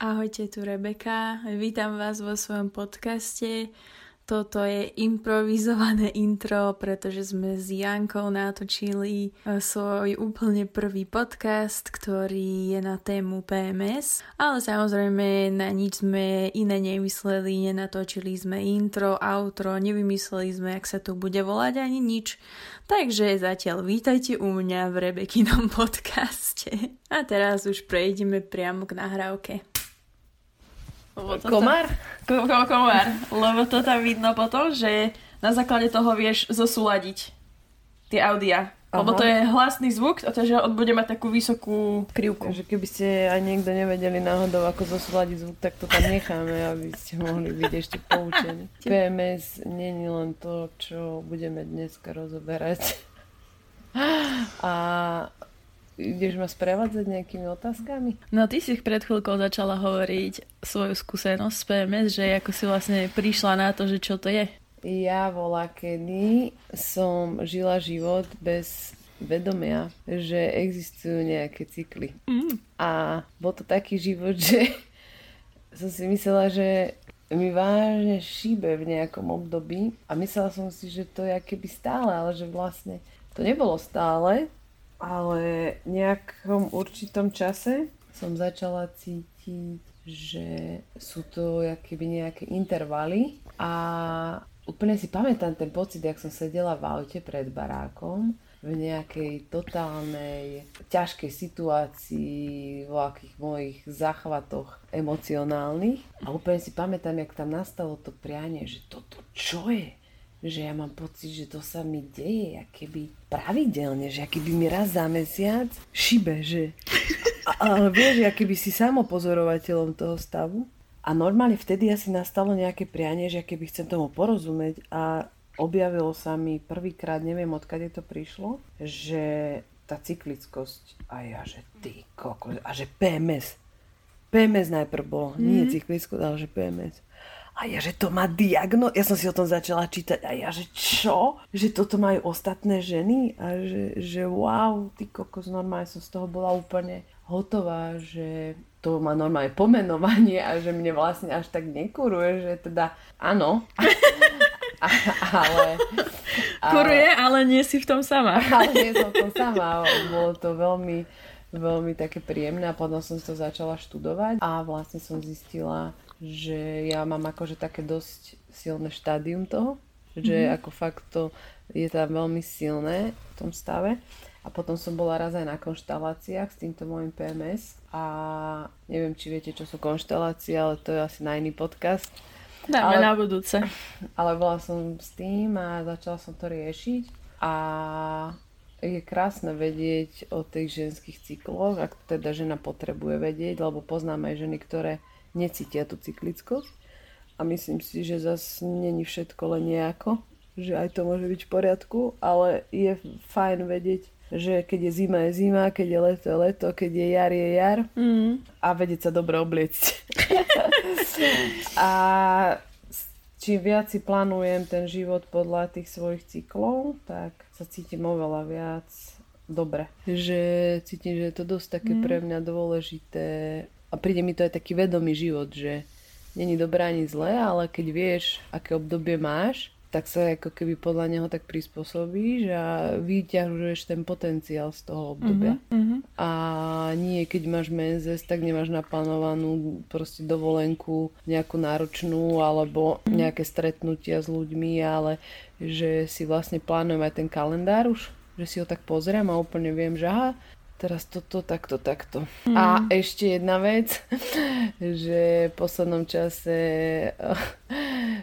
Ahojte, tu Rebeka. Vítam vás vo svojom podcaste. Toto je improvizované intro, pretože sme s Jankou natočili eh, svoj úplne prvý podcast, ktorý je na tému PMS. Ale samozrejme na nič sme iné nemysleli, nenatočili sme intro, outro, nevymysleli sme, ak sa to bude volať ani nič. Takže zatiaľ vítajte u mňa v Rebekinom podcaste. A teraz už prejdeme priamo k nahrávke. Komár? Ko, ko, komár. Lebo to tam vidno potom, že na základe toho vieš zosúľadiť tie audia. Aha. Lebo to je hlasný zvuk, a takže on bude mať takú vysokú krivku. Takže keby ste aj niekto nevedeli náhodou, ako zosúľadiť zvuk, tak to tam necháme, aby ste mohli byť ešte poučení. PMS není len to, čo budeme dneska rozoberať. A ideš ma sprevádzať nejakými otázkami? No ty si pred chvíľkou začala hovoriť svoju skúsenosť s PMS, že ako si vlastne prišla na to, že čo to je. Ja volá, kedy som žila život bez vedomia, že existujú nejaké cykly. Mm. A bol to taký život, že som si myslela, že mi vážne šíbe v nejakom období a myslela som si, že to je keby stále, ale že vlastne to nebolo stále, ale v nejakom určitom čase som začala cítiť, že sú to keby nejaké intervaly a úplne si pamätám ten pocit, jak som sedela v aute pred barákom v nejakej totálnej ťažkej situácii, v akých mojich záchvatoch emocionálnych. A úplne si pamätám, jak tam nastalo to prianie, že toto čo je? Že ja mám pocit, že to sa mi deje keby pravidelne, že keby mi raz za mesiac šibe, že... Ale vieš, keby si samopozorovateľom toho stavu. A normálne vtedy asi nastalo nejaké prianie, že keby chcem tomu porozumieť a objavilo sa mi prvýkrát, neviem odkade to prišlo, že tá cyklickosť a ja, že ty kokos, a že PMS. PMS najprv bolo, mm. nie mhm. cyklickosť, ale že PMS. A ja, že to má diagno... Ja som si o tom začala čítať. A ja, že čo? Že toto majú ostatné ženy? A že, že wow, ty kokos, normálne som z toho bola úplne hotová, že to má normálne pomenovanie a že mne vlastne až tak nekuruje, že teda áno. a, ale, ale... Kuruje, ale nie si v tom sama. ale nie som v tom sama. Bolo to veľmi, veľmi také príjemné a potom som to začala študovať a vlastne som zistila, že ja mám akože také dosť silné štádium toho, že mm-hmm. ako fakt to je tam veľmi silné v tom stave. A potom som bola raz aj na konšteláciách s týmto môjim PMS a neviem, či viete, čo sú konštelácie, ale to je asi na iný podcast. Dáme ale, na budúce. Ale bola som s tým a začala som to riešiť a je krásne vedieť o tých ženských cykloch, ak teda žena potrebuje vedieť, lebo poznám aj ženy, ktoré necítia tú cyklickosť. A myslím si, že zase není všetko len nejako, že aj to môže byť v poriadku, ale je fajn vedieť, že keď je zima je zima, keď je leto je leto, keď je jar je jar mm. a vedieť sa dobre obliecť. a čím viac si plánujem ten život podľa tých svojich cyklov, tak sa cítim oveľa viac dobre. Že cítim, že je to dosť také mm. pre mňa dôležité a príde mi to aj taký vedomý život, že není dobré ani zlé, ale keď vieš, aké obdobie máš, tak sa ako keby podľa neho tak prispôsobíš a vyťažuješ ten potenciál z toho obdobia. Uh-huh, uh-huh. A nie, keď máš menzes, tak nemáš naplánovanú proste dovolenku nejakú náročnú alebo uh-huh. nejaké stretnutia s ľuďmi, ale že si vlastne plánujem aj ten kalendár už, že si ho tak pozriem a úplne viem, že aha, teraz toto, takto, takto. Mm. A ešte jedna vec, že v poslednom čase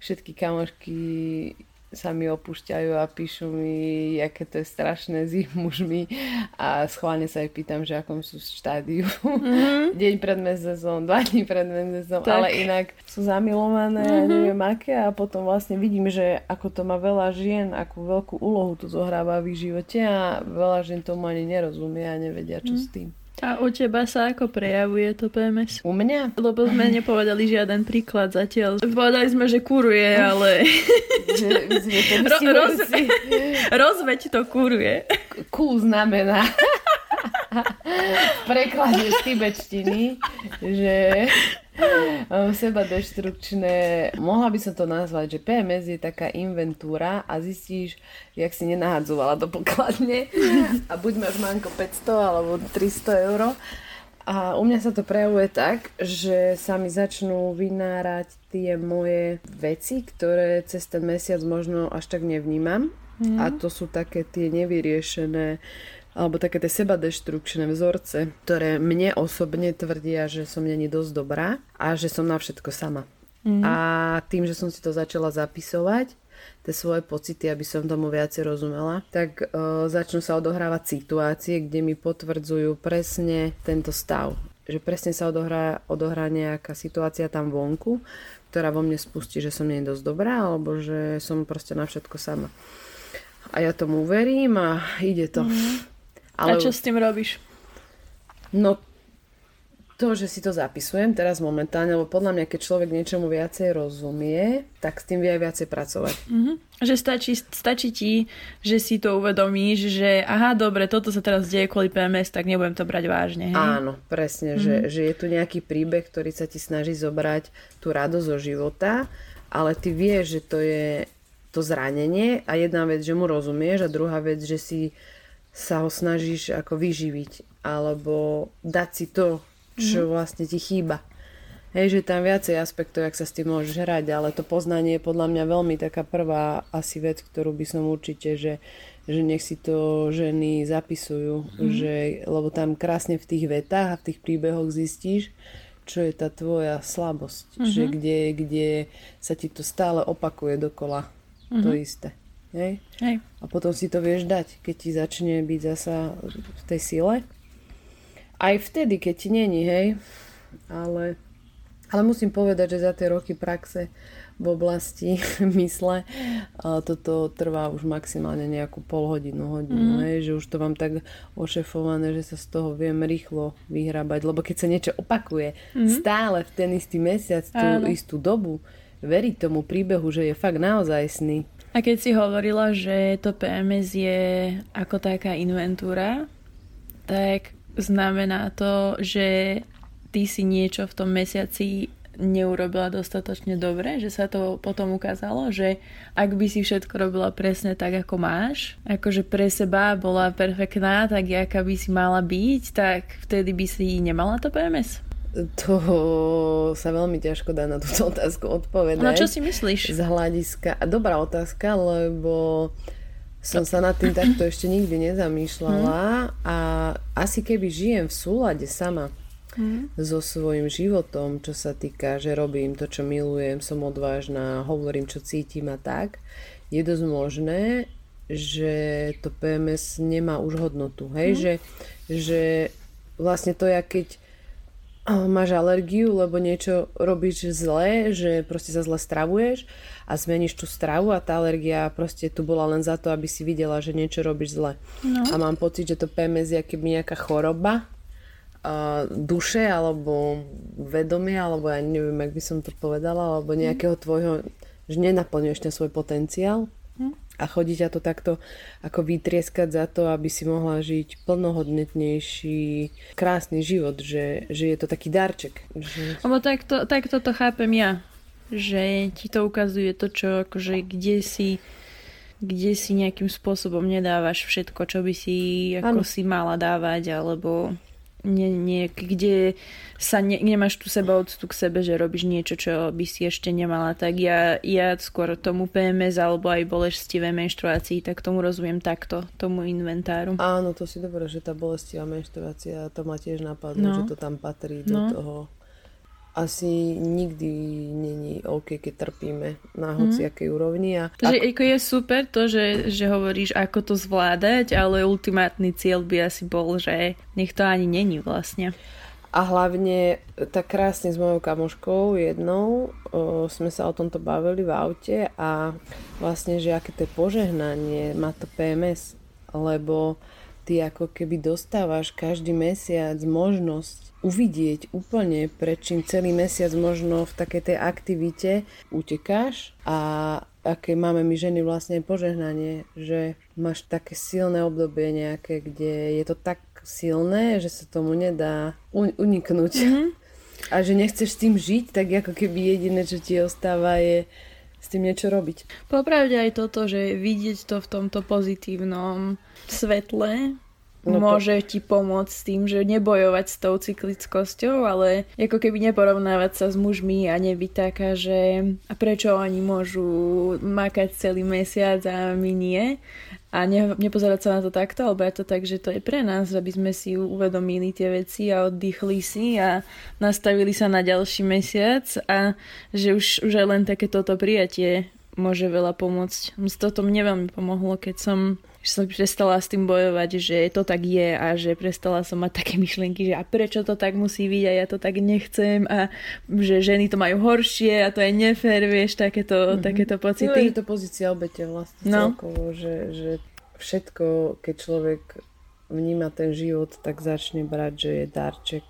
všetky kamošky sa mi opúšťajú a píšu mi, aké to je strašné s ich mužmi a schválne sa aj pýtam, že akom sú v štádiu. Mm-hmm. Deň pred mesiacom, dva dní pred mesiacom, ale inak sú zamilované mm-hmm. mhm. neviem aké a potom vlastne vidím, že ako to má veľa žien, akú veľkú úlohu tu zohráva v ich živote a veľa žien tomu ani nerozumie a nevedia, čo mm. s tým. A u teba sa ako prejavuje to PMS? U mňa? Lebo sme nepovedali žiaden príklad zatiaľ. Povedali sme, že kuruje, ale... Ro- roz... Rozveď to kuruje. Kú znamená. v preklade z tibetštiny, že seba deštrukčné, mohla by som to nazvať, že PMS je taká inventúra a zistíš, jak si nenahadzovala do pokladne a buď máš manko 500 alebo 300 eur. A u mňa sa to prejavuje tak, že sa mi začnú vynárať tie moje veci, ktoré cez ten mesiac možno až tak nevnímam. Mm. A to sú také tie nevyriešené alebo také tie sebadeštrukčné vzorce, ktoré mne osobne tvrdia, že som není dosť dobrá a že som na všetko sama. Mm. A tým, že som si to začala zapisovať, tie svoje pocity, aby som tomu viacej rozumela, tak uh, začnú sa odohrávať situácie, kde mi potvrdzujú presne tento stav. Že presne sa odohrá, odohrá nejaká situácia tam vonku, ktorá vo mne spustí, že som nie dosť dobrá, alebo že som proste na všetko sama. A ja tomu verím a ide to. Mm. Ale... A čo s tým robíš? No to, že si to zapisujem teraz momentálne, lebo podľa mňa, keď človek niečomu viacej rozumie, tak s tým vie aj viacej pracovať. Mm-hmm. Že stačí, stačí ti, že si to uvedomíš, že aha, dobre, toto sa teraz deje kvôli PMS, tak nebudem to brať vážne. Hej? Áno, presne, mm-hmm. že, že je tu nejaký príbeh, ktorý sa ti snaží zobrať tú radosť zo života, ale ty vieš, že to je to zranenie a jedna vec, že mu rozumieš a druhá vec, že si sa ho snažíš ako vyživiť alebo dať si to, čo mm. vlastne ti chýba. Hej, že tam viacej aspektov, jak sa s tým môžeš hrať, ale to poznanie je podľa mňa veľmi taká prvá asi vec, ktorú by som určite, že, že nech si to ženy zapisujú, mm. že, lebo tam krásne v tých vetách a v tých príbehoch zistíš, čo je tá tvoja slabosť, mm-hmm. že kde, kde sa ti to stále opakuje dokola mm-hmm. to isté. Hej? Hej. A potom si to vieš dať, keď ti začne byť zasa v tej sile. Aj vtedy, keď ti není, hej. Ale, ale musím povedať, že za tie roky praxe v oblasti mysle toto trvá už maximálne nejakú pol hodinu, hodinu, mm. hej, že už to mám tak ošefované, že sa z toho viem rýchlo vyhrabať, lebo keď sa niečo opakuje mm. stále v ten istý mesiac, tú Áno. istú dobu, veriť tomu príbehu, že je fakt naozaj sný. A keď si hovorila, že to PMS je ako taká inventúra, tak znamená to, že ty si niečo v tom mesiaci neurobila dostatočne dobre, že sa to potom ukázalo, že ak by si všetko robila presne tak, ako máš, akože pre seba bola perfektná, tak aká by si mala byť, tak vtedy by si nemala to PMS? To sa veľmi ťažko dá na túto otázku odpovedať. No čo si myslíš? Z hľadiska... Dobrá otázka, lebo som sa nad tým takto ešte nikdy nezamýšľala a asi keby žijem v súlade sama hmm. so svojím životom, čo sa týka, že robím to, čo milujem, som odvážna, hovorím, čo cítim a tak, je dosť možné, že to PMS nemá už hodnotu. Hej? Hmm. Že, že vlastne to, ja keď máš alergiu, lebo niečo robíš zle, že proste sa zle stravuješ a zmeníš tú stravu a tá alergia proste tu bola len za to, aby si videla, že niečo robíš zle. No. A mám pocit, že to PMS je keby nejaká choroba uh, duše alebo vedomia, alebo ja neviem, jak by som to povedala, alebo nejakého tvojho, že nenaplňuješ ten svoj potenciál a chodí ťa to takto ako vytrieskať za to, aby si mohla žiť plnohodnotnejší, krásny život, že, že je to taký darček. Že... Lebo takto, takto to chápem ja, že ti to ukazuje to, čo akože kde si kde si nejakým spôsobom nedávaš všetko, čo by si ako ano. si mala dávať, alebo nie, nie, kde sa ne, nemáš tu seba odstu k sebe, že robíš niečo, čo by si ešte nemala, tak ja, ja skôr tomu PMS alebo aj bolestivé menštruácii, tak tomu rozumiem takto, tomu inventáru. Áno, to si dobré, že tá bolestivá menštruácia, to ma tiež napadlo, no. že to tam patrí do no. toho asi nikdy není OK, keď trpíme na mhm. hociakej mm. úrovni. A že ako... ako je super to, že, že hovoríš, ako to zvládať, ale ultimátny cieľ by asi bol, že nech to ani není vlastne. A hlavne tak krásne s mojou kamoškou jednou o, sme sa o tomto bavili v aute a vlastne, že aké to je požehnanie má to PMS, lebo ty ako keby dostávaš každý mesiac možnosť uvidieť úplne, prečím celý mesiac možno v takej tej aktivite utekáš a aké máme my ženy vlastne požehnanie, že máš také silné obdobie nejaké, kde je to tak silné, že sa tomu nedá uniknúť. Mm-hmm. A že nechceš s tým žiť, tak ako keby jediné, čo ti ostáva je s tým niečo robiť. Popravde aj toto, že vidieť to v tomto pozitívnom svetle, No môže po... ti pomôcť s tým, že nebojovať s tou cyklickosťou, ale ako keby neporovnávať sa s mužmi a nebyť taká, že a prečo oni môžu makať celý mesiac a my nie. A ne, nepozerať sa na to takto, alebo je to tak, že to je pre nás, aby sme si uvedomili tie veci a oddychli si a nastavili sa na ďalší mesiac a že už, už aj len takéto prijatie môže veľa pomôcť. Toto mne veľmi pomohlo, keď som že som prestala s tým bojovať, že to tak je a že prestala som mať také myšlienky, že a prečo to tak musí byť a ja to tak nechcem a že ženy to majú horšie a to je nefér, vieš, takéto, mm-hmm. takéto pocity. No, je to pozícia obete vlastne no. celkovo, že, že všetko, keď človek vníma ten život, tak začne brať, že je darček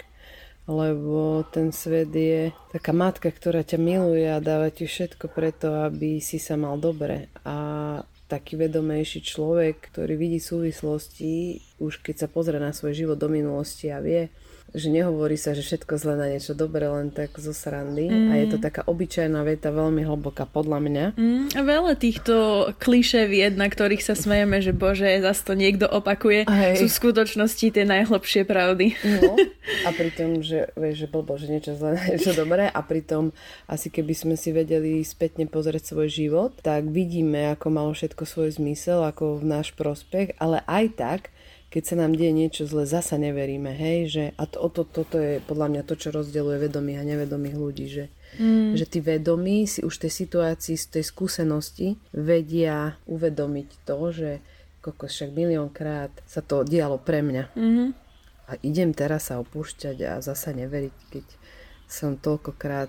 lebo ten svet je taká matka, ktorá ťa miluje a dáva ti všetko preto, aby si sa mal dobre. A taký vedomejší človek, ktorý vidí súvislosti, už keď sa pozrie na svoj život do minulosti a vie, že nehovorí sa, že všetko zle na niečo dobré, len tak zo srandy. Mm. A je to mm. taká obyčajná veta, veľmi hlboká podľa mňa. Mm. A veľa týchto kliše vied, na ktorých sa smejeme, že bože, zase to niekto opakuje, Hej. sú v skutočnosti tie najhlbšie pravdy. No. A pritom, že, vieš, že blbo, že niečo zle na niečo dobré a pritom asi keby sme si vedeli spätne pozrieť svoj život, tak vidíme, ako malo všetko svoj zmysel, ako v náš prospech, ale aj tak, keď sa nám deje niečo zle, zasa neveríme, hej, že a to, to, toto je podľa mňa to, čo rozdeľuje vedomých a nevedomých ľudí, že, mm. že tí vedomí si už tej situácii, z tej skúsenosti vedia uvedomiť to, že kokos však miliónkrát sa to dialo pre mňa. Mm-hmm. A idem teraz sa opúšťať a zasa neveriť, keď som toľkokrát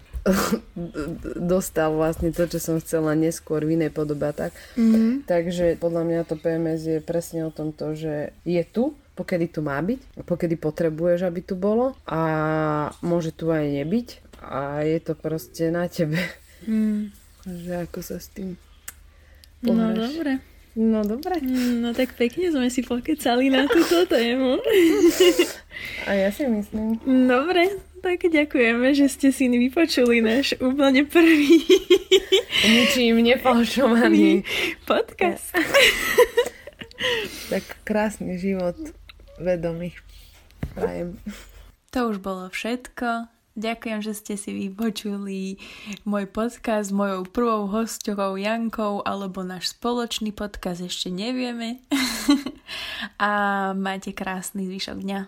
dostal vlastne to, čo som chcela neskôr v inej podobe a tak. Mm-hmm. Takže podľa mňa to PMS je presne o tom to, že je tu, pokedy tu má byť, pokedy potrebuješ, aby tu bolo a môže tu aj nebyť a je to proste na tebe. Mm. že ako sa s tým no, pohreš. No dobre. No dobre. No tak pekne sme si pokecali na túto tému. A ja si myslím. Dobre, tak ďakujeme, že ste si vypočuli náš úplne prvý ničím nefalšovaný podcast. tak krásny život vedomých prajem. To už bolo všetko. Ďakujem, že ste si vypočuli môj podcast s mojou prvou hosťovou Jankou alebo náš spoločný podcast, ešte nevieme. A máte krásny zvyšok dňa.